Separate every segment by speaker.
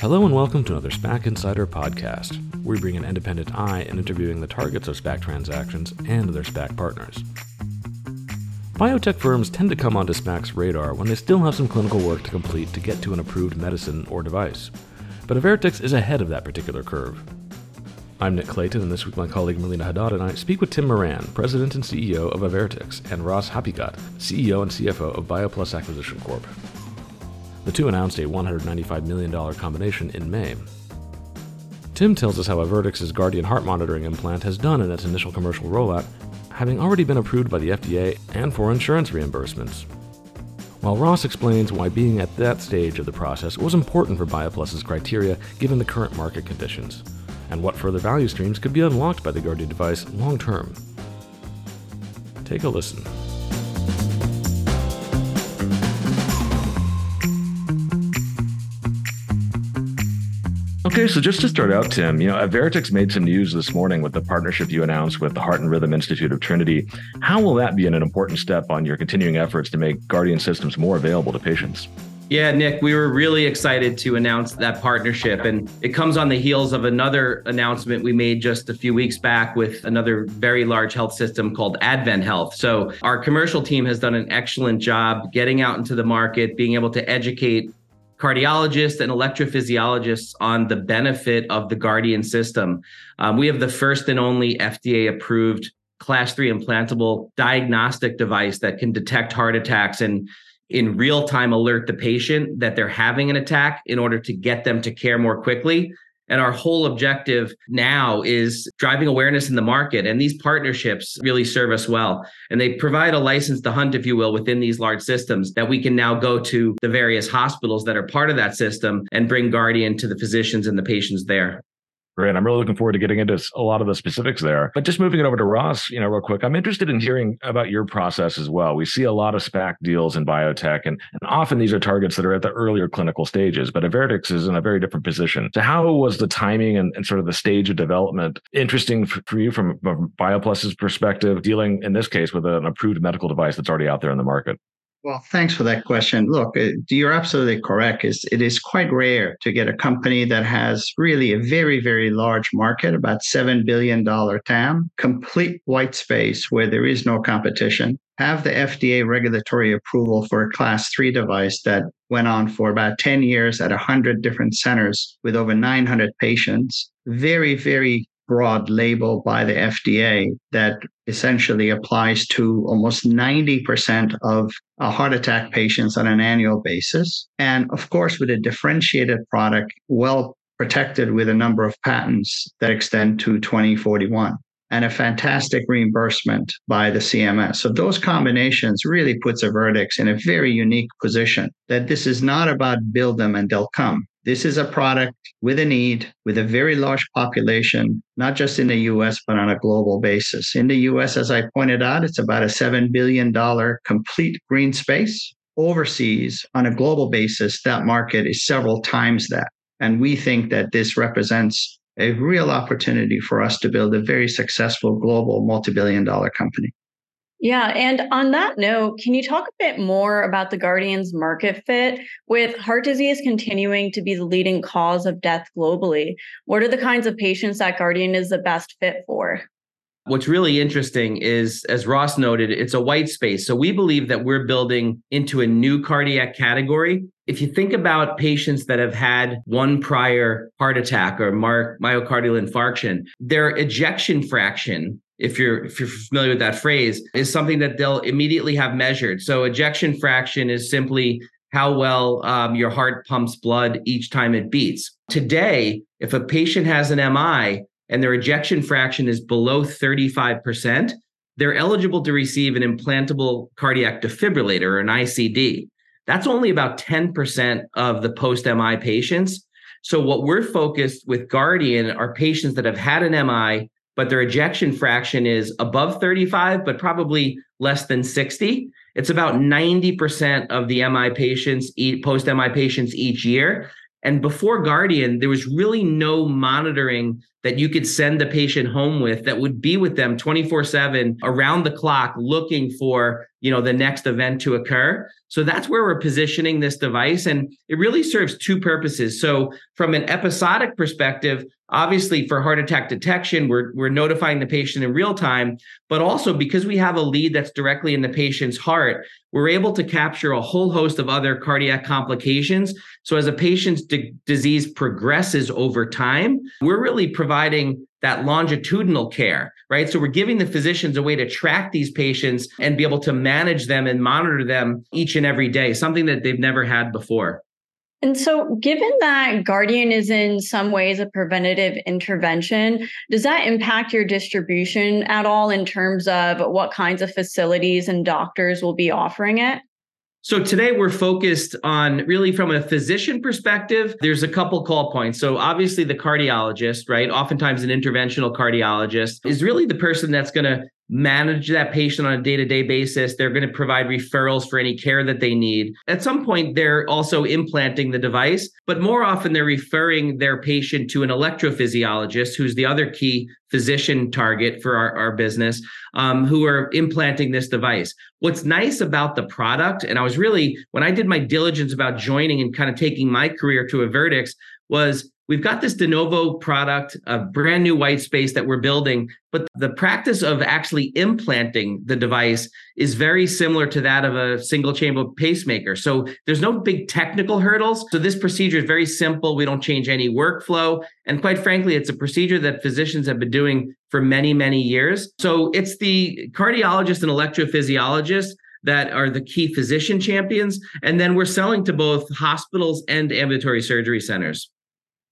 Speaker 1: Hello and welcome to another SPAC Insider podcast. We bring an independent eye in interviewing the targets of SPAC transactions and their SPAC partners. Biotech firms tend to come onto SPAC's radar when they still have some clinical work to complete to get to an approved medicine or device. But Avertix is ahead of that particular curve. I'm Nick Clayton, and this week my colleague Melina Haddad and I speak with Tim Moran, President and CEO of Avertix, and Ross Haghighat, CEO and CFO of BioPlus Acquisition Corp. The two announced a $195 million combination in May. Tim tells us how Avertix's Guardian heart monitoring implant has done in its initial commercial rollout, having already been approved by the FDA and for insurance reimbursements. While Ross explains why being at that stage of the process was important for BioPlus's criteria given the current market conditions, and what further value streams could be unlocked by the Guardian device long term. Take a listen. Okay, so just to start out, Tim, you know, uh, Avertix made some news this morning with the partnership you announced with the Heart and Rhythm Institute of Trinity. How will that be an important step on your continuing efforts to make Guardian systems more available to patients?
Speaker 2: Yeah, Nick, we were really excited to announce that partnership. And it comes on the heels of another announcement we made just a few weeks back with another very large health system called Advent Health. So, our commercial team has done an excellent job getting out into the market, being able to educate cardiologists and electrophysiologists on the benefit of the Guardian system. Um, we have the first and only FDA approved class three implantable diagnostic device that can detect heart attacks and in real time alert the patient that they're having an attack in order to get them to care more quickly and our whole objective now is driving awareness in the market. And these partnerships really serve us well. And they provide a license to hunt, if you will, within these large systems that we can now go to the various hospitals that are part of that system and bring Guardian to the physicians and the patients there.
Speaker 1: Great. I'm really looking forward to getting into a lot of the specifics there. But just moving it over to Ross, you know, real quick, I'm interested in hearing about your process as well. We see a lot of SPAC deals in biotech, and, and often these are targets that are at the earlier clinical stages, but Avertix is in a very different position. So, how was the timing and, and sort of the stage of development interesting for, for you from, from BioPlus's perspective, dealing in this case with an approved medical device that's already out there in the market?
Speaker 3: Well, thanks for that question. Look, uh, you're absolutely correct. It's, it is quite rare to get a company that has really a very, very large market, about $7 billion TAM, complete white space where there is no competition, have the FDA regulatory approval for a class three device that went on for about 10 years at 100 different centers with over 900 patients. Very, very broad label by the FDA that essentially applies to almost 90% of heart attack patients on an annual basis. And of course, with a differentiated product, well protected with a number of patents that extend to 2041 and a fantastic reimbursement by the CMS. So those combinations really puts a Avertix in a very unique position that this is not about build them and they'll come. This is a product with a need, with a very large population, not just in the US, but on a global basis. In the US, as I pointed out, it's about a $7 billion complete green space. Overseas, on a global basis, that market is several times that. And we think that this represents a real opportunity for us to build a very successful global multi billion dollar company.
Speaker 4: Yeah. And on that note, can you talk a bit more about the Guardian's market fit with heart disease continuing to be the leading cause of death globally? What are the kinds of patients that Guardian is the best fit for?
Speaker 2: What's really interesting is, as Ross noted, it's a white space. So we believe that we're building into a new cardiac category. If you think about patients that have had one prior heart attack or myocardial infarction, their ejection fraction if you're if you're familiar with that phrase, is something that they'll immediately have measured. So ejection fraction is simply how well um, your heart pumps blood each time it beats. Today, if a patient has an MI and their ejection fraction is below 35%, they're eligible to receive an implantable cardiac defibrillator or an ICD. That's only about 10% of the post MI patients. So, what we're focused with Guardian are patients that have had an MI but their ejection fraction is above 35, but probably less than 60. It's about 90% of the MI patients, post MI patients each year. And before Guardian, there was really no monitoring that you could send the patient home with that would be with them 24/7 around the clock looking for you know the next event to occur. So that's where we're positioning this device and it really serves two purposes. So from an episodic perspective obviously for heart attack detection we're, we're notifying the patient in real time but also because we have a lead that's directly in the patient's heart we're able to capture a whole host of other cardiac complications. So as a patient's d- disease progresses over time we're really providing that longitudinal care, right? So we're giving the physicians a way to track these patients and be able to manage them and monitor them each and every day, something that they've never had before.
Speaker 4: And so, given that Guardian is in some ways a preventative intervention, does that impact your distribution at all in terms of what kinds of facilities and doctors will be offering it?
Speaker 2: So today we're focused on really from a physician perspective, there's a couple call points. So obviously the cardiologist, right? Oftentimes an interventional cardiologist is really the person that's going to manage that patient on a day-to-day basis. They're going to provide referrals for any care that they need. At some point they're also implanting the device but more often they're referring their patient to an electrophysiologist who's the other key physician target for our, our business um, who are implanting this device. What's nice about the product and i was really when i did my diligence about joining and kind of taking my career to a Avertix was we've got this de novo product, a brand new white space that we're building, but the practice of actually implanting the device is very similar to that of a single chamber pacemaker. So there's no big technical hurdles. So this procedure is very simple. We don't change any workflow. And quite frankly, it's a procedure that physicians have been doing for many, many years. So it's the cardiologist and electrophysiologist that are the key physician champions. And then we're selling to both hospitals and ambulatory surgery centers.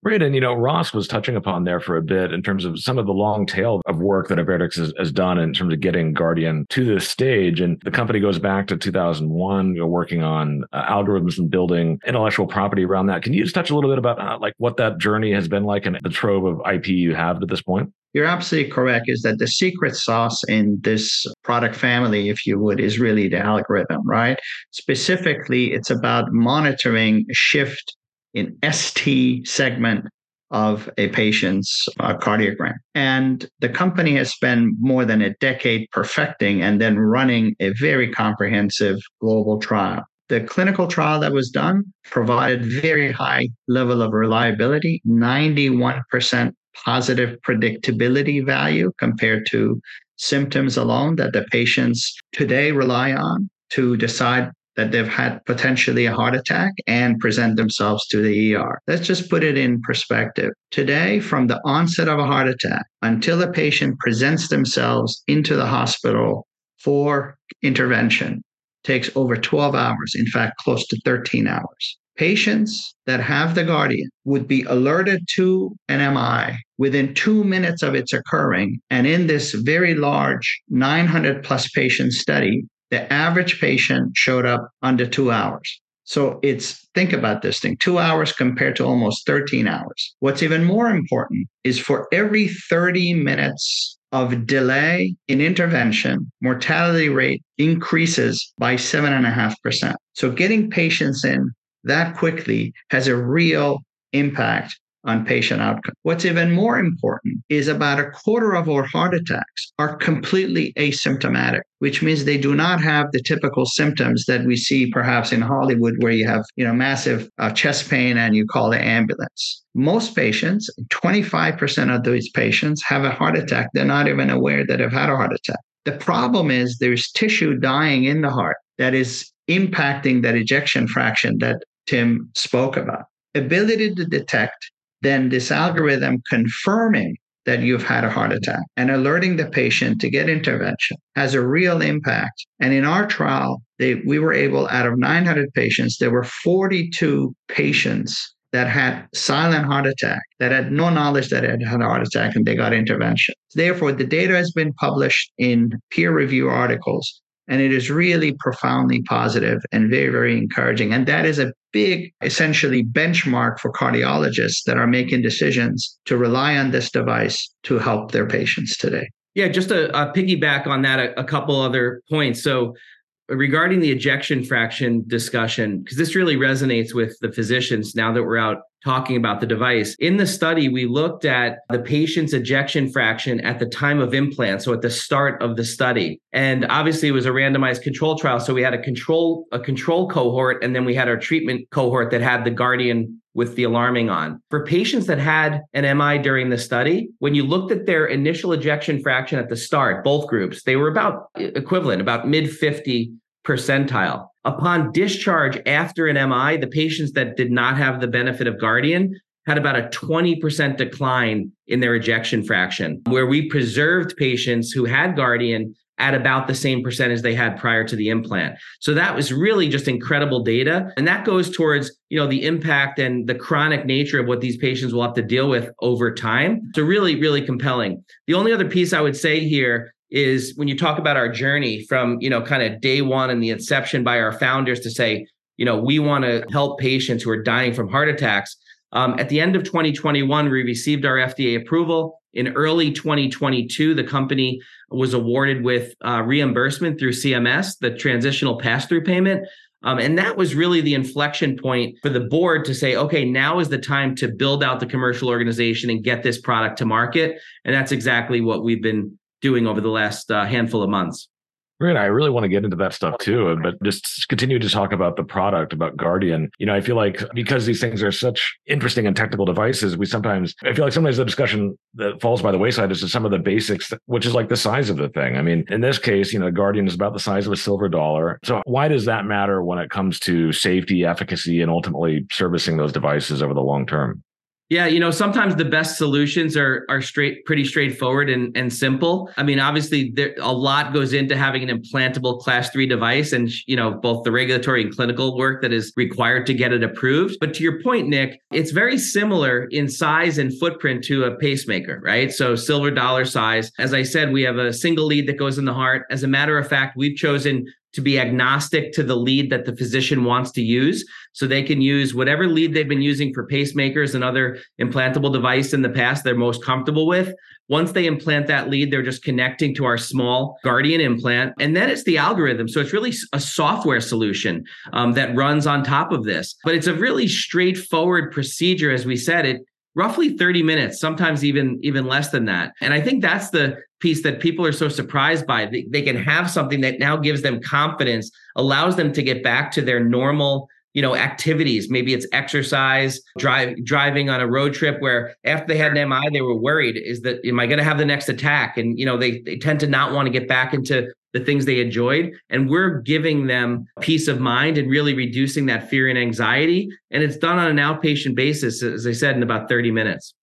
Speaker 1: Right. And, you know, Ross was touching upon there for a bit in terms of some of the long tail of work that Avertix has, has, done in terms of getting Guardian to this stage. And the company goes back to 2001, you know, working on uh, algorithms and building intellectual property around that. Can you just touch a little bit about uh, like what that journey has been like and the trove of IP you have at this point?
Speaker 3: You're absolutely correct. Is that the secret sauce in this product family, if you would, is really the algorithm, right? Specifically, it's about monitoring shift in ST segment of a patient's uh, cardiogram. And the company has spent more than a decade perfecting and then running a very comprehensive global trial. The clinical trial that was done provided very high level of reliability, 91% positive predictability value compared to symptoms alone that the patients today rely on to decide that they've had potentially a heart attack and present themselves to the ER. Let's just put it in perspective. Today, from the onset of a heart attack until the patient presents themselves into the hospital for intervention takes over 12 hours, in fact, close to 13 hours. Patients that have the Guardian would be alerted to an MI within two minutes of its occurring. And in this very large 900 plus patient study, the average patient showed up under two hours. So it's think about this thing two hours compared to almost 13 hours. What's even more important is for every 30 minutes of delay in intervention, mortality rate increases by 7.5%. So getting patients in that quickly has a real impact on patient outcome. What's even more important is about a quarter of our heart attacks are completely asymptomatic, which means they do not have the typical symptoms that we see perhaps in Hollywood where you have, you know, massive uh, chest pain and you call the ambulance. Most patients, 25% of those patients have a heart attack. They're not even aware that they've had a heart attack. The problem is there's tissue dying in the heart that is impacting that ejection fraction that Tim spoke about. Ability to detect then this algorithm confirming that you've had a heart attack and alerting the patient to get intervention has a real impact. And in our trial, they, we were able, out of 900 patients, there were 42 patients that had silent heart attack, that had no knowledge that had had a heart attack, and they got intervention. Therefore, the data has been published in peer review articles and it is really profoundly positive and very, very encouraging. And that is a big, essentially, benchmark for cardiologists that are making decisions to rely on this device to help their patients today.
Speaker 2: Yeah, just a, uh, piggyback on that, a, a couple other points. So, regarding the ejection fraction discussion, because this really resonates with the physicians now that we're out talking about the device. In the study, we looked at the patient's ejection fraction at the time of implant, so at the start of the study. And obviously it was a randomized control trial, so we had a control a control cohort and then we had our treatment cohort that had the Guardian with the alarming on. For patients that had an MI during the study, when you looked at their initial ejection fraction at the start, both groups, they were about equivalent, about mid 50 percentile. Upon discharge after an MI, the patients that did not have the benefit of Guardian had about a 20% decline in their ejection fraction, where we preserved patients who had Guardian at about the same percentage they had prior to the implant. So that was really just incredible data. And that goes towards, you know, the impact and the chronic nature of what these patients will have to deal with over time. So really, really compelling. The only other piece I would say here is when you talk about our journey from you know kind of day one and the inception by our founders to say you know we want to help patients who are dying from heart attacks um, at the end of 2021 we received our fda approval in early 2022 the company was awarded with uh, reimbursement through cms the transitional pass-through payment um, and that was really the inflection point for the board to say, okay, now is the time to build out the commercial organization and get this product to market. And that's exactly what we've been doing over the last uh, handful of months.
Speaker 1: Great. I really want to get into that stuff too, but just continue to talk about the product, about Guardian. You know, I feel like because these things are such interesting and technical devices, we sometimes, I feel like sometimes the discussion that falls by the wayside is to some of the basics, which is like the size of the thing. I mean, in this case, you know, Guardian is about the size of a silver dollar. So why does that matter when it comes to safety, efficacy, and ultimately servicing those devices over the long term?
Speaker 2: Yeah, you know, sometimes the best solutions are are straight, pretty straightforward and and simple. I mean, obviously, there a lot goes into having an implantable class three device, and you know, both the regulatory and clinical work that is required to get it approved. But to your point, Nick, it's very similar in size and footprint to a pacemaker, right? So silver dollar size. As I said, we have a single lead that goes in the heart. As a matter of fact, we've chosen to be agnostic to the lead that the physician wants to use. So they can use whatever lead they've been using for pacemakers and other implantable device in the past they're most comfortable with. Once they implant that lead, they're just connecting to our small Guardian implant. And then it's the algorithm. So it's really a software solution um, that runs on top of this. But it's a really straightforward procedure. As we said, it roughly 30 minutes sometimes even even less than that. And i think that's the piece that people are so surprised by. They, they can have something that now gives them confidence allows them to get back to their normal you know activities. Maybe it's exercise drive driving on a road trip where after they had an mi they were worried is that am i going to have the next attack? And you know they, they tend to not want to get back into the things they enjoyed. And we're giving them peace of mind and really reducing that fear and anxiety. And it's done on an outpatient basis as i said in about 30 minutes.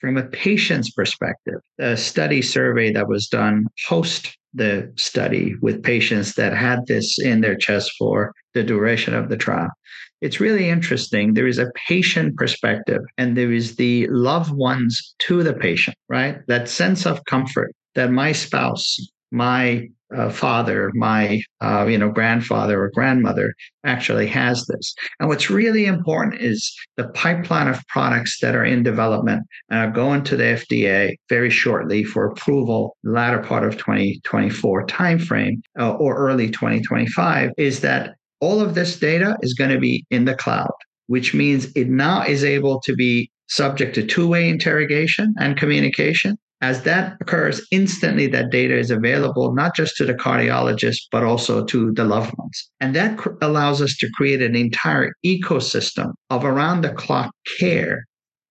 Speaker 3: From a patient's perspective a study survey that was done post the study with patients that had this in their chest for the duration of the trial. It's really interesting. There is a patient perspective and there is the loved ones to the patient, right? That sense of comfort that my spouse, my uh, father, my uh, you know grandfather or grandmother actually has this. And what's really important is the pipeline of products that are in development and are going to the FDA very shortly for approval, latter part of 2024 timeframe uh, or early 2025. Is that all of this data is going to be in the cloud, which means it now is able to be subject to two-way interrogation and communication as that occurs, instantly that data is available not just to the cardiologist, but also to the loved ones. And that cr- allows us to create an entire ecosystem of around the clock care,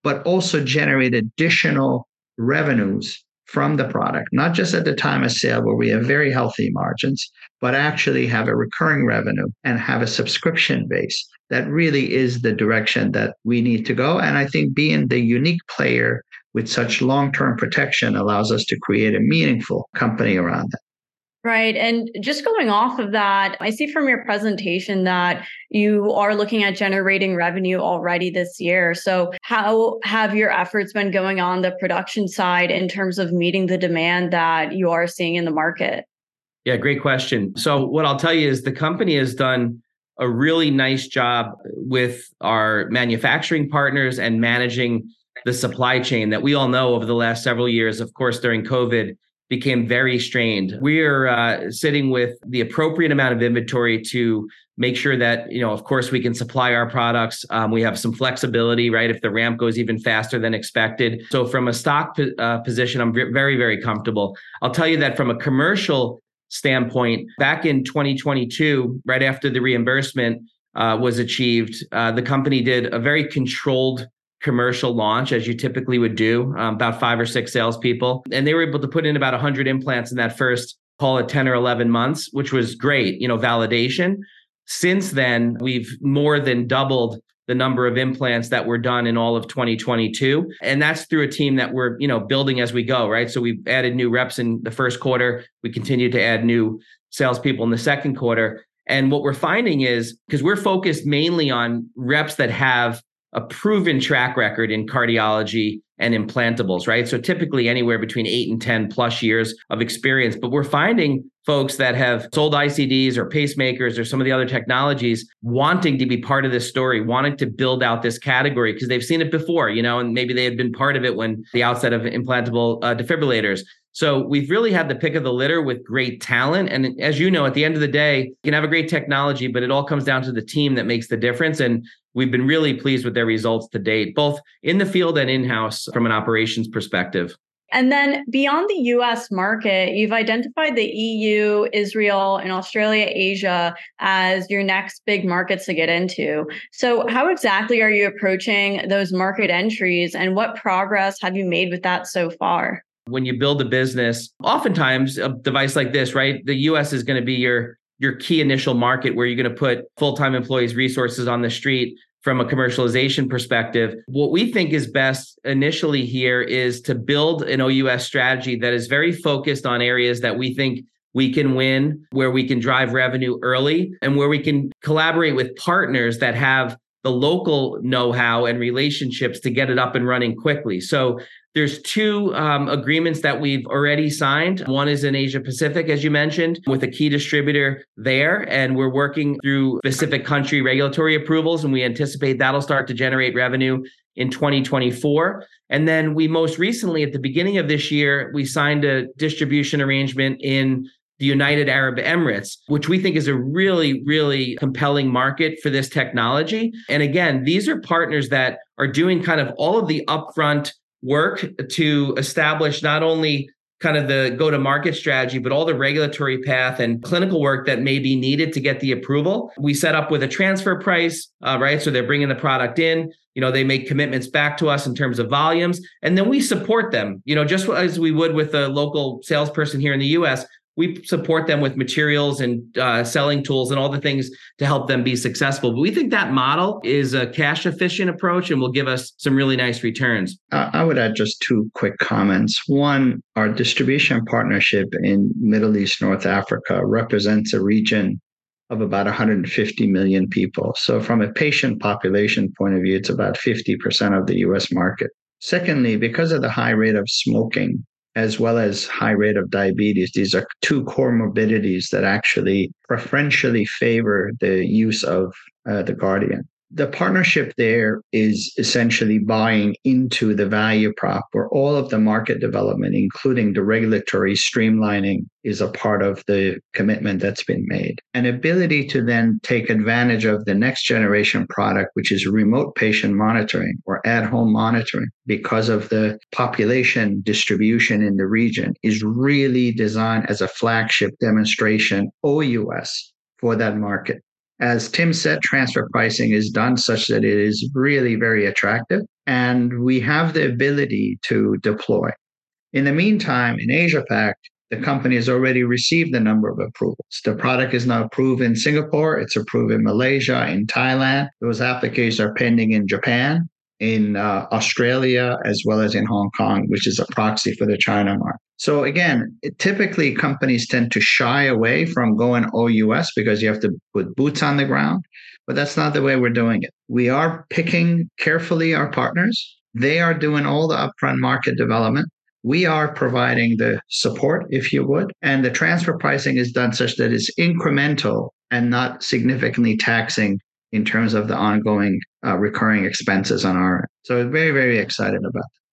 Speaker 3: but also generate additional revenues from the product, not just at the time of sale where we have very healthy margins, but actually have a recurring revenue and have a subscription base. That really is the direction that we need to go. And I think being the unique player with such long term protection allows us to create a meaningful company around that.
Speaker 4: Right. And just going off of that, I see from your presentation that you are looking at generating revenue already this year. So, how have your efforts been going on the production side in terms of meeting the demand that you are seeing in the market?
Speaker 2: Yeah, great question. So, what I'll tell you is the company has done a really nice job with our manufacturing partners and managing the supply chain that we all know over the last several years, of course, during COVID, became very strained. We're uh, sitting with the appropriate amount of inventory to make sure that you know of course we can supply our products. Um, we have some flexibility right if the ramp goes even faster than expected. So from a stock uh, position i'm very very comfortable. I'll tell you that from a commercial standpoint back in 2022 right after the reimbursement uh, was achieved uh, the company did a very controlled commercial launch as you typically would do um, about five or six salespeople. And they were able to put in about 100 implants in that first call it 10 or 11 months which was great you know validation. Since then, we've more than doubled the number of implants that were done in all of 2022 and that's through a team that we're you know building as we go right? So we've added new reps in the first quarter. We continue to add new salespeople in the second quarter. And what we're finding is because we're focused mainly on reps that have a proven track record in cardiology and implantables, right? So typically anywhere between eight and 10 plus years of experience. But we're finding folks that have sold ICDs or pacemakers or some of the other technologies wanting to be part of this story, wanting to build out this category because they've seen it before, you know, and maybe they had been part of it when the outset of implantable uh, defibrillators. So we've really had the pick of the litter with great talent. And as you know, at the end of the day, you can have a great technology, but it all comes down to the team that makes the difference. And we've been really pleased with their results to date, both in the field and in house from an operations perspective.
Speaker 4: And then beyond the US market, you've identified the EU, Israel, and Australia, Asia as your next big markets to get into. So, how exactly are you approaching those market entries and what progress have you made with that so far?
Speaker 2: when you build a business, oftentimes a device like this, right? The US is going to be your your key initial market where you're going to put full-time employees resources on the street from a commercialization perspective. What we think is best initially here is to build an OUS strategy that is very focused on areas that we think we can win, where we can drive revenue early, and where we can collaborate with partners that have the local know-how and relationships to get it up and running quickly. So there's two um, agreements that we've already signed. One is in Asia Pacific, as you mentioned, with a key distributor there. And we're working through specific country regulatory approvals, and we anticipate that'll start to generate revenue in 2024. And then we most recently, at the beginning of this year, we signed a distribution arrangement in the United Arab Emirates, which we think is a really, really compelling market for this technology. And again, these are partners that are doing kind of all of the upfront work to establish not only kind of the go to market strategy, but all the regulatory path and clinical work that may be needed to get the approval. We set up with a transfer price, uh, right? So they're bringing the product in. You know, they make commitments back to us in terms of volumes, and then we support them. You know, just as we would with a local salesperson here in the U.S we support them with materials and uh, selling tools and all the things to help them be successful. But we think that model is a cash efficient approach and will give us some really nice returns.
Speaker 3: I would add just two quick comments. One, our distribution partnership in Middle East, North Africa represents a region of about 150 million people. So, from a patient population point of view, it's about 50% of the US market. Secondly, because of the high rate of smoking as well as high rate of diabetes. These are two comorbidities that actually preferentially favor the use of uh, the Guardian the partnership there is essentially buying into the value prop where all of the market development, including the regulatory streamlining, is a part of the commitment that's been made. An ability to then take advantage of the next generation product, which is remote patient monitoring or at home monitoring, because of the population distribution in the region, is really designed as a flagship demonstration OUS for that market as Tim said, transfer pricing is done such that it is really very attractive and we have the ability to deploy. In the meantime, in Asia Pac, the company has already received a number of approvals. The product is now approved in Singapore, it's approved in Malaysia, in Thailand. Those applications are pending in Japan in uh, Australia as well as in Hong Kong, which is a proxy for the China market. So again, it, typically companies tend to shy away from going OUS because you have to put boots on the ground, but that's not the way we're doing it. We are picking carefully our partners. They are doing all the upfront market development. We are providing the support, if you would, and the transfer pricing is done such that it's incremental and not significantly taxing in terms of the ongoing uh, recurring expenses on our end. So very, very excited about that.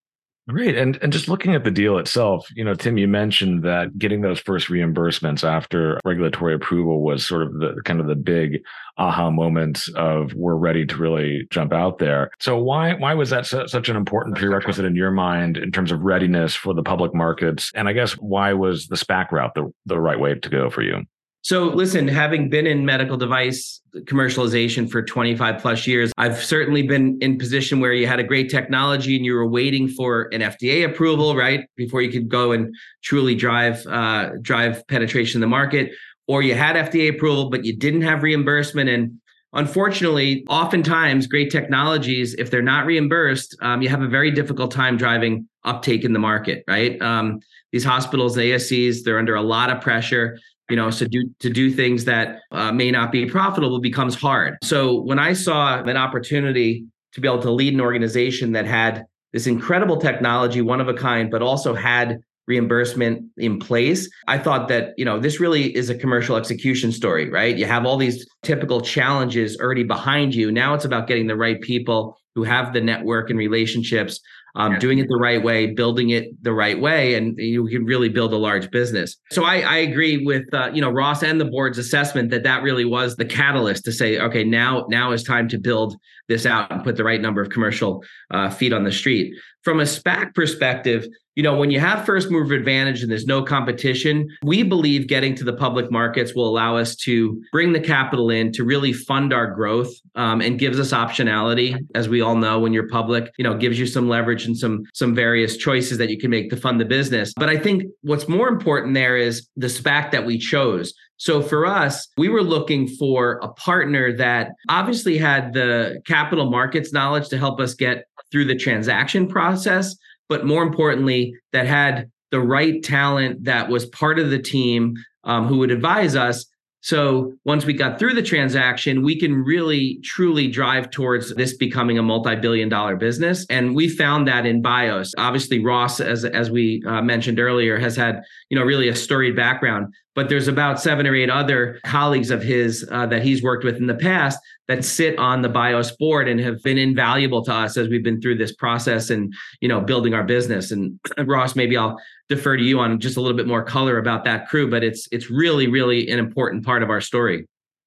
Speaker 1: Great. And and just looking at the deal itself, you know, Tim, you mentioned that getting those first reimbursements after regulatory approval was sort of the kind of the big aha moment of we're ready to really jump out there. So why why was that su- such an important prerequisite in your mind in terms of readiness for the public markets? And I guess why was the SPAC route the, the right way to go for you?
Speaker 2: So, listen, having been in medical device commercialization for 25 plus years, I've certainly been in position where you had a great technology and you were waiting for an FDA approval, right, before you could go and truly drive uh, drive penetration in the market, or you had FDA approval but you didn't have reimbursement. And unfortunately, oftentimes great technologies, if they're not reimbursed, um, you have a very difficult time driving uptake in the market, right? Um, these hospitals, ASCs, they're under a lot of pressure you know so do to do things that uh, may not be profitable becomes hard. So when i saw an opportunity to be able to lead an organization that had this incredible technology one of a kind but also had reimbursement in place i thought that you know this really is a commercial execution story right? You have all these typical challenges already behind you. Now it's about getting the right people who have the network and relationships um, yeah. doing it the right way, building it the right way, and you can really build a large business. So I, I agree with uh, you know Ross and the board's assessment that that really was the catalyst to say, okay, now now is time to build this out and put the right number of commercial uh, feet on the street. From a SPAC perspective, you know, when you have first mover advantage and there's no competition, we believe getting to the public markets will allow us to bring the capital in to really fund our growth um, and gives us optionality. As we all know, when you're public, you know, gives you some leverage and some some various choices that you can make to fund the business. But I think what's more important there is the SPAC that we chose. So for us, we were looking for a partner that obviously had the capital markets knowledge to help us get through the transaction process but more importantly, that had the right talent that was part of the team um, who would advise us. So once we got through the transaction, we can really truly drive towards this becoming a multi-billion dollar business. And we found that in BIOS. Obviously, Ross, as as we uh, mentioned earlier, has had you know really a storied background. But there's about seven or eight other colleagues of his uh, that he's worked with in the past that sit on the BIOS board and have been invaluable to us as we've been through this process and you know building our business and ross maybe i'll defer to you on just a little bit more color about that crew but it's it's really really an important part of our story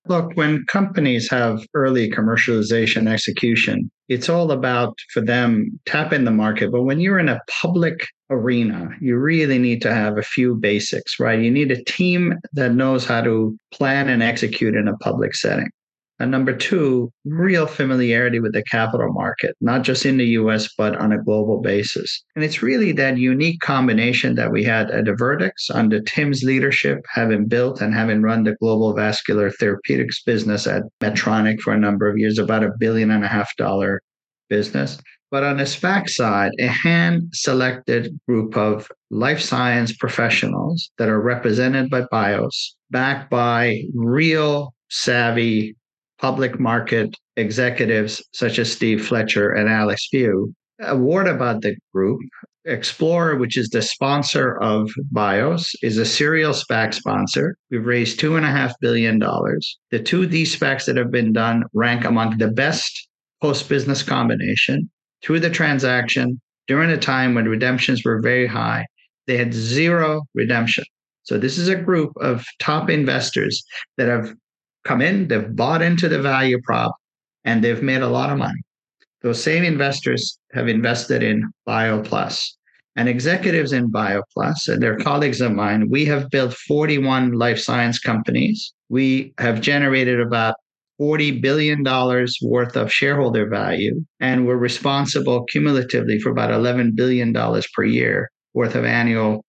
Speaker 3: Look, when companies have early commercialization execution, it's all about for them tapping the market. But when you're in a public arena, you really need to have a few basics, right? You need a team that knows how to plan and execute in a public setting. And number two, real familiarity with the capital market, not just in the US, but on a global basis. And it's really that unique combination that we had at Avertix under Tim's leadership, having built and having run the global vascular therapeutics business at Medtronic for a number of years, about a billion and a half dollar business. But on the SPAC side, a hand selected group of life science professionals that are represented by BIOS, backed by real savvy public market executives such as Steve Fletcher and Alex Few. A word about the group Explorer, which is the sponsor of BIOS, is a serial SPAC sponsor. We've raised $2.5 billion. The two these SPACs that have been done rank among the best post business combination. Through the transaction, during a time when redemptions were very high, they had zero redemption. So, this is a group of top investors that have come in, they've bought into the value prop, and they've made a lot of money. Those same investors have invested in BioPlus. And executives in BioPlus and their colleagues of mine, we have built 41 life science companies. We have generated about $40 billion worth of shareholder value, and we're responsible cumulatively for about $11 billion per year worth of annual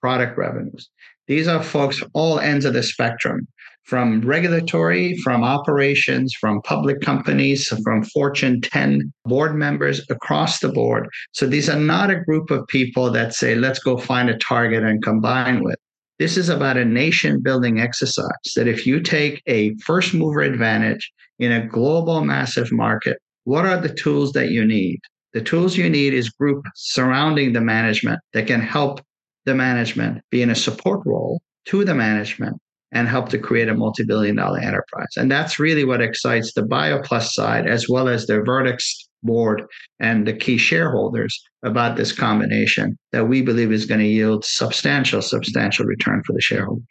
Speaker 3: product revenues. These are folks all ends of the spectrum from regulatory, from operations, from public companies, from Fortune 10 board members across the board. So these are not a group of people that say, let's go find a target and combine with. This is about a nation building exercise that if you take a first mover advantage in a global massive market, what are the tools that you need? The tools you need is group surrounding the management that can help the management be in a support role to the management and help to create a multi-billion dollar enterprise. And that's really what excites the BioPlus side as well as the Avertix board and the key shareholders about this combination that we believe is going to yield substantial, substantial return for the shareholders.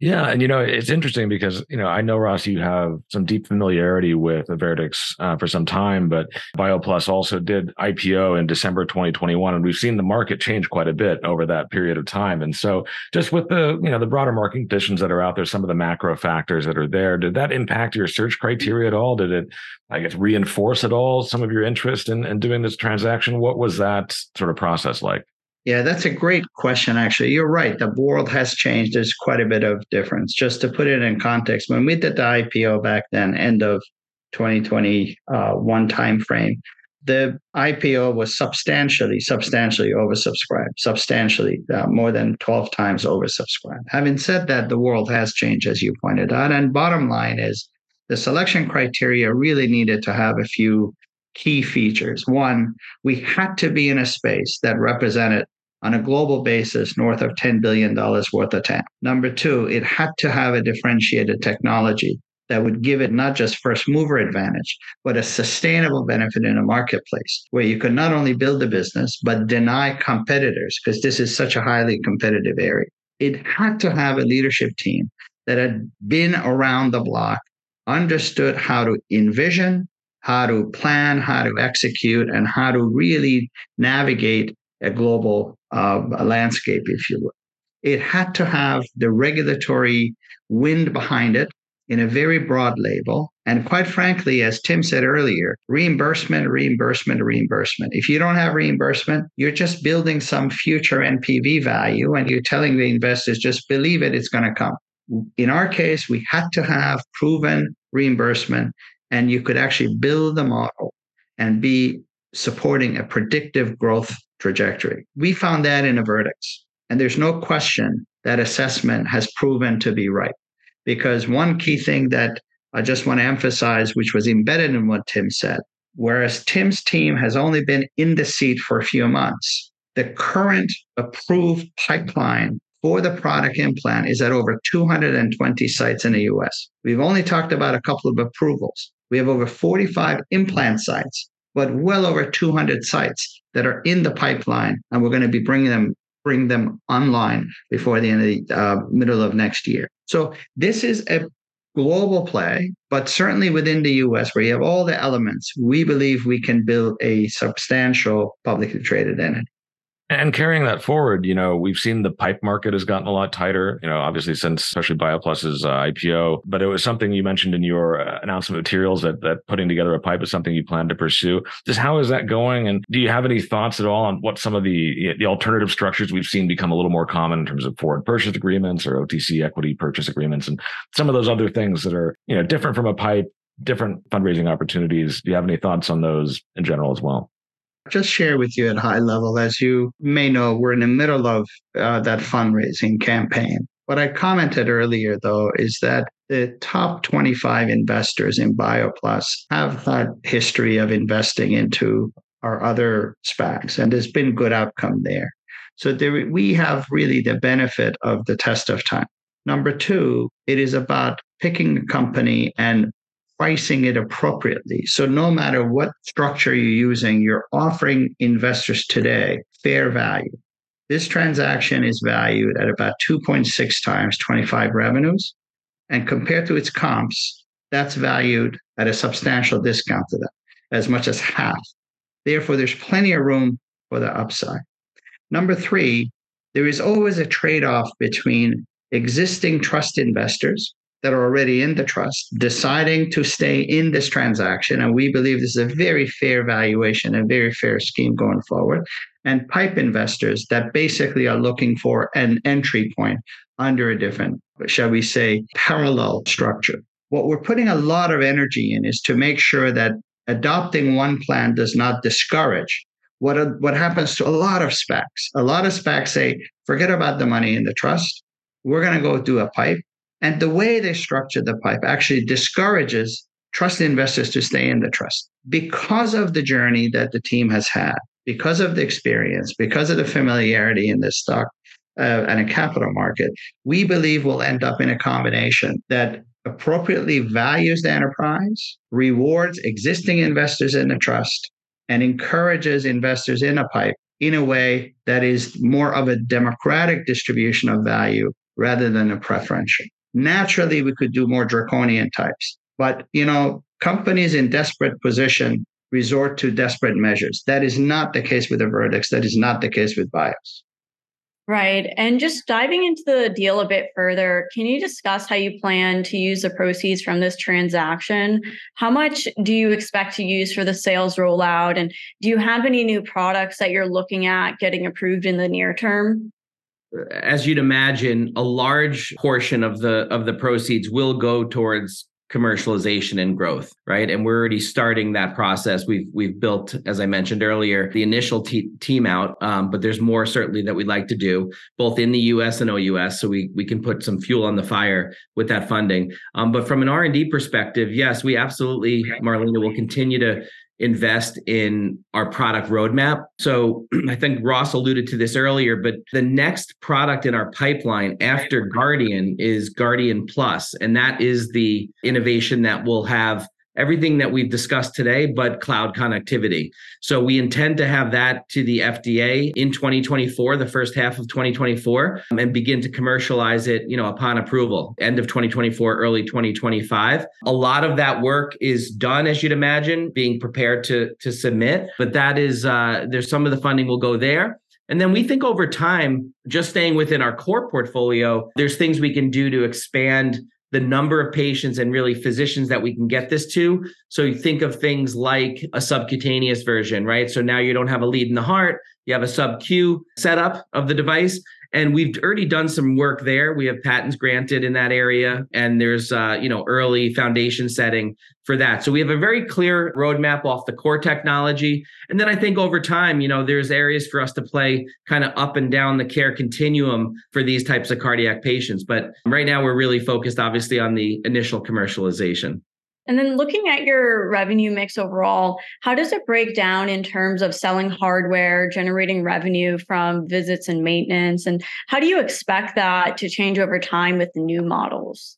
Speaker 1: Yeah, and you know it's interesting because you know I know Ross, you have some deep familiarity with Avertix uh, for some time, but BioPlus also did IPO in December 2021, and we've seen the market change quite a bit over that period of time. And so, just with the you know the broader market conditions that are out there, some of the macro factors that are there, did that impact your search criteria at all? Did it, I guess, reinforce at all some of your interest in, in doing this transaction? What was that sort of process like?
Speaker 3: Yeah, that's a great question, actually. You're right. The world has changed. There's quite a bit of difference. Just to put it in context, when we did the IPO back then, end of 2021 uh, timeframe, the IPO was substantially, substantially oversubscribed, substantially uh, more than 12 times oversubscribed. Having said that, the world has changed, as you pointed out. And bottom line is the selection criteria really needed to have a few key features. One, we had to be in a space that represented on a global basis north of $10 billion worth of TAM. Number two, it had to have a differentiated technology that would give it not just first mover advantage, but a sustainable benefit in a marketplace where you could not only build a business, but deny competitors, because this is such a highly competitive area. It had to have a leadership team that had been around the block, understood how to envision, how to plan, how to execute, and how to really navigate a global uh, landscape, if you will. It had to have the regulatory wind behind it in a very broad label. And quite frankly, as Tim said earlier, reimbursement, reimbursement, reimbursement. If you don't have reimbursement, you're just building some future NPV value and you're telling the investors, just believe it, it's going to come. In our case, we had to have proven reimbursement and you could actually build the model and be supporting a predictive growth trajectory. We found that in Avertix. And there's no question that assessment has proven to be right. Because one key thing that I just want to emphasize, which was embedded in what Tim said, whereas Tim's team has only been in the seat for a few months, the current approved pipeline for the product implant is at over 220 sites in the US. We've only talked about a couple of approvals. We have over 45 implant sites, but well over 200 sites that are in the pipeline, and we're going to be bringing them bring them online before the end of the uh, middle of next year. So this is a global play, but certainly within the US, where you have all the elements, we believe we can build a substantial publicly traded entity.
Speaker 1: And carrying that forward, you know, we've seen the pipe market has gotten a lot tighter, you know, obviously since especially BioPlus's uh, IPO, but it was something you mentioned in your uh, announcement materials that, that putting together a pipe is something you plan to pursue. Just how is that going? And do you have any thoughts at all on what some of the, the alternative structures we've seen become a little more common in terms of forward purchase agreements or OTC equity purchase agreements and some of those other things that are, you know, different from a pipe, different fundraising opportunities? Do you have any thoughts on those in general as well?
Speaker 3: Just share with you at high level. As you may know, we're in the middle of uh, that fundraising campaign. What I commented earlier, though, is that the top 25 investors in BioPlus have had history of investing into our other SPACs, and there's been good outcome there. So there, we have really the benefit of the test of time. Number two, it is about picking a company and pricing it appropriately. So no matter what structure you're using, you're offering investors today fair value. This transaction is valued at about 2.6 times 25 revenues. And compared to its comps, that's valued at a substantial discount to that, as much as half. Therefore, there's plenty of room for the upside. Number three, there is always a trade off between existing trust investors that are already in the trust deciding to stay in this transaction. And we believe this is a very fair valuation, a very fair scheme going forward. And pipe investors that basically are looking for an entry point under a different, shall we say, parallel structure. What we're putting a lot of energy in is to make sure that adopting one plan does not discourage what, what happens to a lot of SPACs. A lot of SPACs say, forget about the money in the trust. We're going to go do a pipe and the way they structure the pipe actually discourages trust investors to stay in the trust because of the journey that the team has had, because of the experience, because of the familiarity in this stock uh, and a capital market. We believe we'll end up in a combination that appropriately values the enterprise, rewards existing investors in the trust, and encourages investors in a pipe in a way that is more of a democratic distribution of value rather than a preferential. Naturally, we could do more draconian types, but you know, companies in desperate position resort to desperate measures. That is not the case with the Avertix. That is not the case with BIOS.
Speaker 4: Right. And just diving into the deal a bit further, can you discuss how you plan to use the proceeds from this transaction? How much do you expect to use for the sales rollout? And do you have any new products that you're looking at getting approved in the near term?
Speaker 2: As you'd imagine, a large portion of the of the proceeds will go towards commercialization and growth right? And we're already starting that process. We've we've built as i mentioned earlier the initial te- team out um, but there's more certainly that we'd like to do both in the us and ous so we we can put some fuel on the fire with that funding. Um, but from an r&d perspective yes we absolutely marlena will continue to invest in our product roadmap. So I think Ross alluded to this earlier, but the next product in our pipeline after Guardian is Guardian Plus, and that is the innovation that will have everything that we've discussed today, but cloud connectivity. So we intend to have that to the FDA in 2024, the first half of 2024, um, and begin to commercialize it, you know, upon approval, end of 2024, early 2025. A lot of that work is done, as you'd imagine, being prepared to to submit. But that is uh, there's some of the funding will go there. And then we think over time, just staying within our core portfolio, there's things we can do to expand the number of patients and really physicians that we can get this to. So you think of things like a subcutaneous version, right? So now you don't have a lead in the heart, you have a sub Q setup of the device. And we've already done some work there. We have patents granted in that area, and there's uh, you know early foundation setting for that. So we have a very clear roadmap off the core technology. And then I think over time, you know, there's areas for us to play kind of up and down the care continuum for these types of cardiac patients. But right now we're really focused obviously on the initial commercialization.
Speaker 4: And then looking at your revenue mix overall, how does it break down in terms of selling hardware, generating revenue from visits and maintenance? And how do you expect that to change over time with the new models?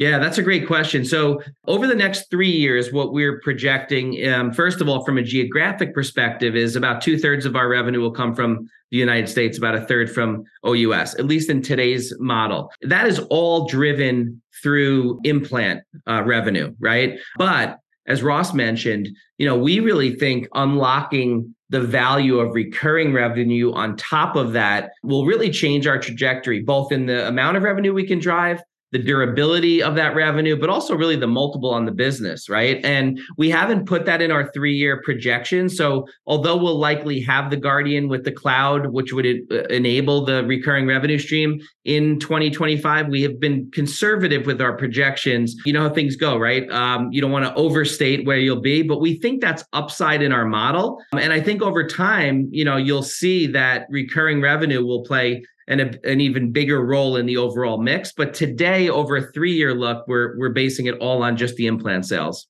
Speaker 2: Yeah, that's a great question. So, over the next three years, what we're projecting, um, first of all, from a geographic perspective, is about two thirds of our revenue will come from the United States, about a third from OUS, at least in today's model. That is all driven through implant uh, revenue, right? But as Ross mentioned, you know, we really think unlocking the value of recurring revenue on top of that will really change our trajectory, both in the amount of revenue we can drive the durability of that revenue, but also really the multiple on the business, right? And we haven't put that in our three year projection. So, although we'll likely have the Guardian with the cloud, which would uh, enable the recurring revenue stream in 2025, we have been conservative with our projections. You know how things go, right? Um, you don't want to overstate where you'll be, but we think that's upside in our model. And I think over time, you know, you'll see that recurring revenue will play an, an even bigger role in the overall mix. But today, over a three year look, we're we're basing it all on just the implant sales.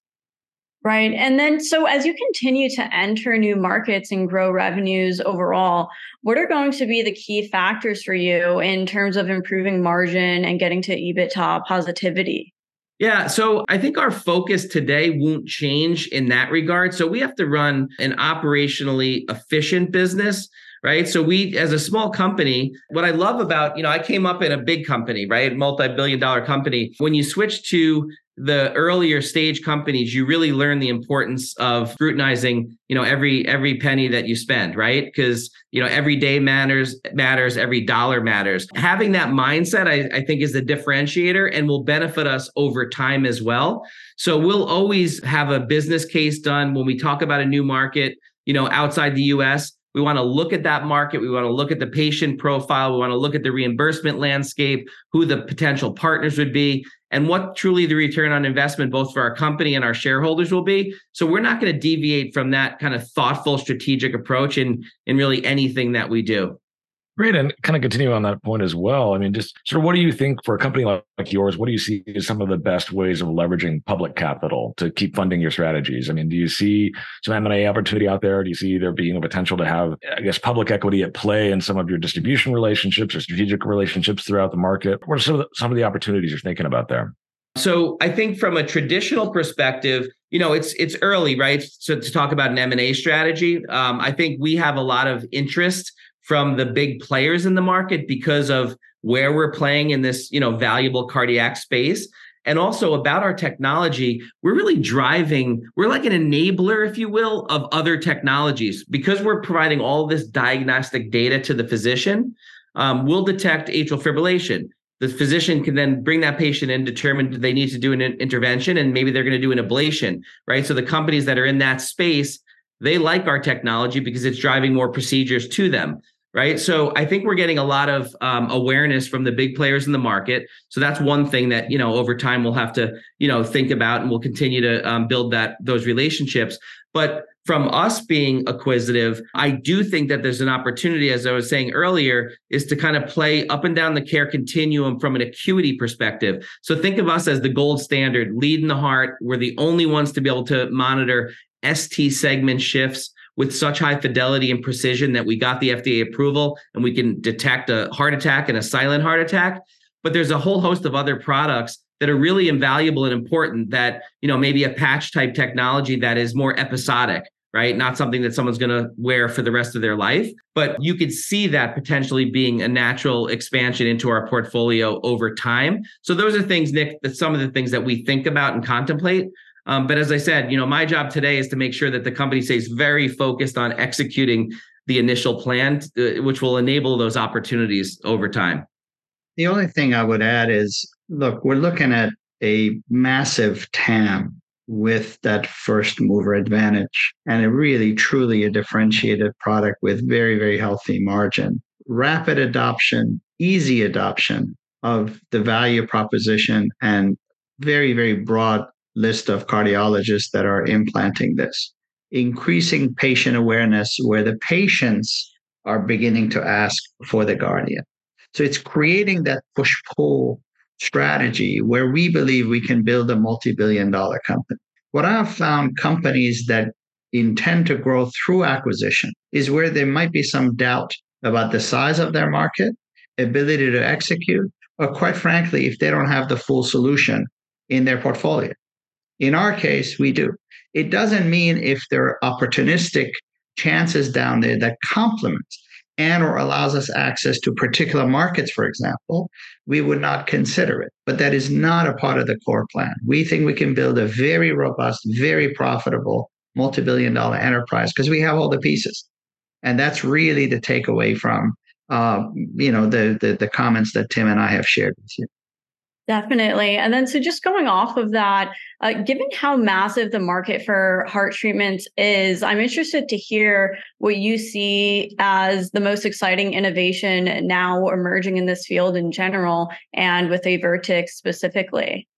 Speaker 4: Right. And then, so as you continue to enter new markets and grow revenues overall, what are going to be the key factors for you in terms of improving margin and getting to EBITDA positivity?
Speaker 2: Yeah, so I think our focus today won't change in that regard. So we have to run an operationally efficient business right? So we as a small company what i love about you know i came up in a big company right? Multi-billion dollar company. When you switch to the earlier stage companies you really learn the importance of scrutinizing you know every every penny that you spend right? Because you know every day matters matters every dollar matters. Having that mindset I, I think is the differentiator and will benefit us over time as well. So we'll always have a business case done. When we talk about a new market you know outside the us we want to look at that market. We want to look at the patient profile. We want to look at the reimbursement landscape, who the potential partners would be, and what truly the return on investment, both for our company and our shareholders, will be. So we're not going to deviate from that kind of thoughtful, strategic approach in, in really anything that we do.
Speaker 1: Great. And kind of continue on that point as well. I mean, just sort of what do you think for a company like, yours, what do you see as some of the best ways of leveraging public capital to keep funding your strategies? I mean, do you see some M&A opportunity out there? Do you see there being a potential to have, I guess, public equity at play in some of your distribution relationships or strategic relationships throughout the market? What are some of the, some of the opportunities you're thinking about there?
Speaker 2: So I think from a traditional perspective, you know, it's it's early, right? So to talk about an M and A strategy, um, I think we have a lot of interest from the big players in the market because of where we're playing in this, you know, valuable cardiac space. And also about our technology, we're really driving, we're like an enabler, if you will, of other technologies because we're providing all this diagnostic data to the physician. Um, we'll detect atrial fibrillation the physician can then bring that patient in, determine do they need to do an intervention, and maybe they're going to do an ablation, right? So the companies that are in that space, they like our technology because it's driving more procedures to them, right? So I think we're getting a lot of um, awareness from the big players in the market. So that's one thing that you know over time we'll have to you know think about, and we'll continue to um, build that those relationships. But from us being acquisitive, I do think that there's an opportunity, as I was saying earlier, is to kind of play up and down the care continuum from an acuity perspective. So think of us as the gold standard, lead in the heart. We're the only ones to be able to monitor ST segment shifts with such high fidelity and precision that we got the FDA approval and we can detect a heart attack and a silent heart attack. But there's a whole host of other products that are really invaluable and important that you know maybe a patch type technology that is more episodic right? Not something that someone's going to wear for the rest of their life. But you could see that potentially being a natural expansion into our portfolio over time. So those are things nick that some of the things that we think about and contemplate um, but as i said you know my job today is to make sure that the company stays very focused on executing the initial plan uh, which will enable those opportunities over time.
Speaker 3: The only thing I would add is look, we're looking at a massive TAM with that first mover advantage and a really truly a differentiated product with very very healthy margin. Rapid adoption easy adoption of the value proposition and very very broad list of cardiologists that are implanting this increasing patient awareness where the patients are beginning to ask for the guardian so it's creating that push pull strategy where we believe we can build a multi billion dollar company. What I've found companies that intend to grow through acquisition is where there might be some doubt about the size of their market, ability to execute, or quite frankly, if they don't have the full solution in their portfolio. In our case, we do. It doesn't mean if there are opportunistic chances down there that complement and or allows us access to particular markets, for example, we would not consider it. But that is not a part of the core plan. We think we can build a very robust, very profitable, multi-billion dollar enterprise because we have all the pieces. And that's really the takeaway from uh, you know the, the the comments that Tim and I have shared with you.
Speaker 4: Definitely. And then, so just going off of that, uh, given how massive the market for heart treatments is, I'm interested to hear what you see as the most exciting innovation now emerging in this field in general and with Avertix specifically.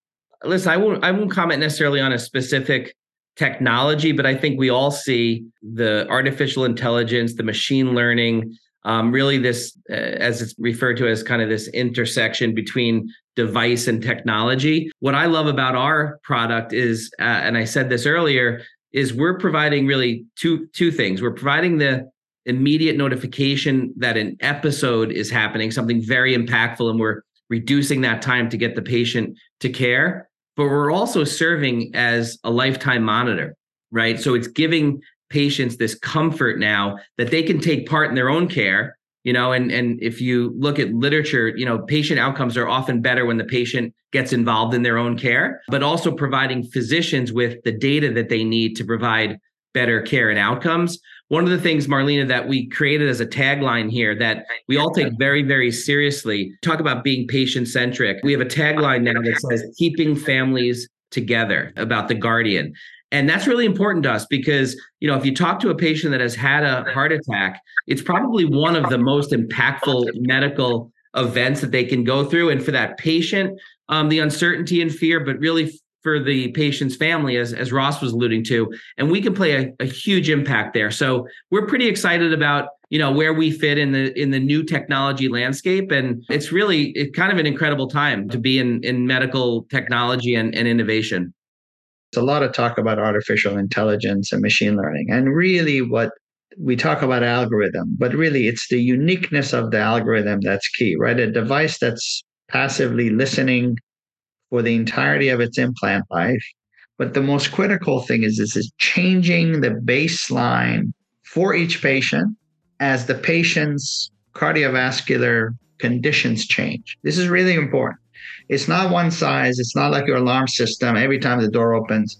Speaker 2: Listen, I won't, I won't comment necessarily on a specific technology, but I think we all see the artificial intelligence, the machine learning, um, really this uh, as it's referred to as kind of this intersection between device and technology. What i love about our product is uh, and i said this earlier is we're providing really two two things. We're providing the immediate notification that an episode is happening something very impactful and we're reducing that time to get the patient to care. But we're also serving as a lifetime monitor right? So it's giving patients this comfort now that they can take part in their own care you know and and if you look at literature you know patient outcomes are often better when the patient gets involved in their own care but also providing physicians with the data that they need to provide better care and outcomes. One of the things marlena that we created as a tagline here that we all take very very seriously talk about being patient centric we have a tagline now that says keeping families together about the guardian and that's really important to us because, you know, if you talk to a patient that has had a heart attack, it's probably one of the most impactful medical events that they can go through. And for that patient, um, the uncertainty and fear, but really for the patient's family, as, as Ross was alluding to, and we can play a, a huge impact there. So we're pretty excited about you know where we fit in the in the new technology landscape and it's really it's kind of an incredible time to be in in medical technology and, and innovation
Speaker 3: a lot of talk about artificial intelligence and machine learning. And really, what we talk about algorithm, but really it's the uniqueness of the algorithm that's key, right? A device that's passively listening for the entirety of its implant life. But the most critical thing is this is changing the baseline for each patient as the patient's cardiovascular conditions change. This is really important. It's not one size, it's not like your alarm system every time the door opens.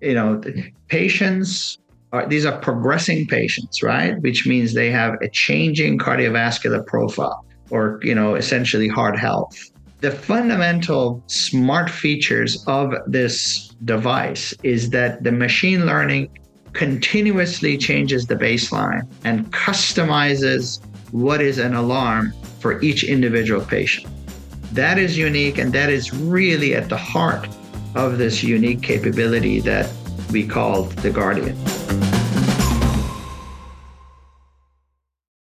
Speaker 3: You know, patients are these are progressing patients, right? Which means they have a changing cardiovascular profile or, you know, essentially heart health. The fundamental smart features of this device is that the machine learning continuously changes the baseline and customizes what is an alarm for each individual patient. That is unique and that is really at the heart of this unique capability that we call the Guardian.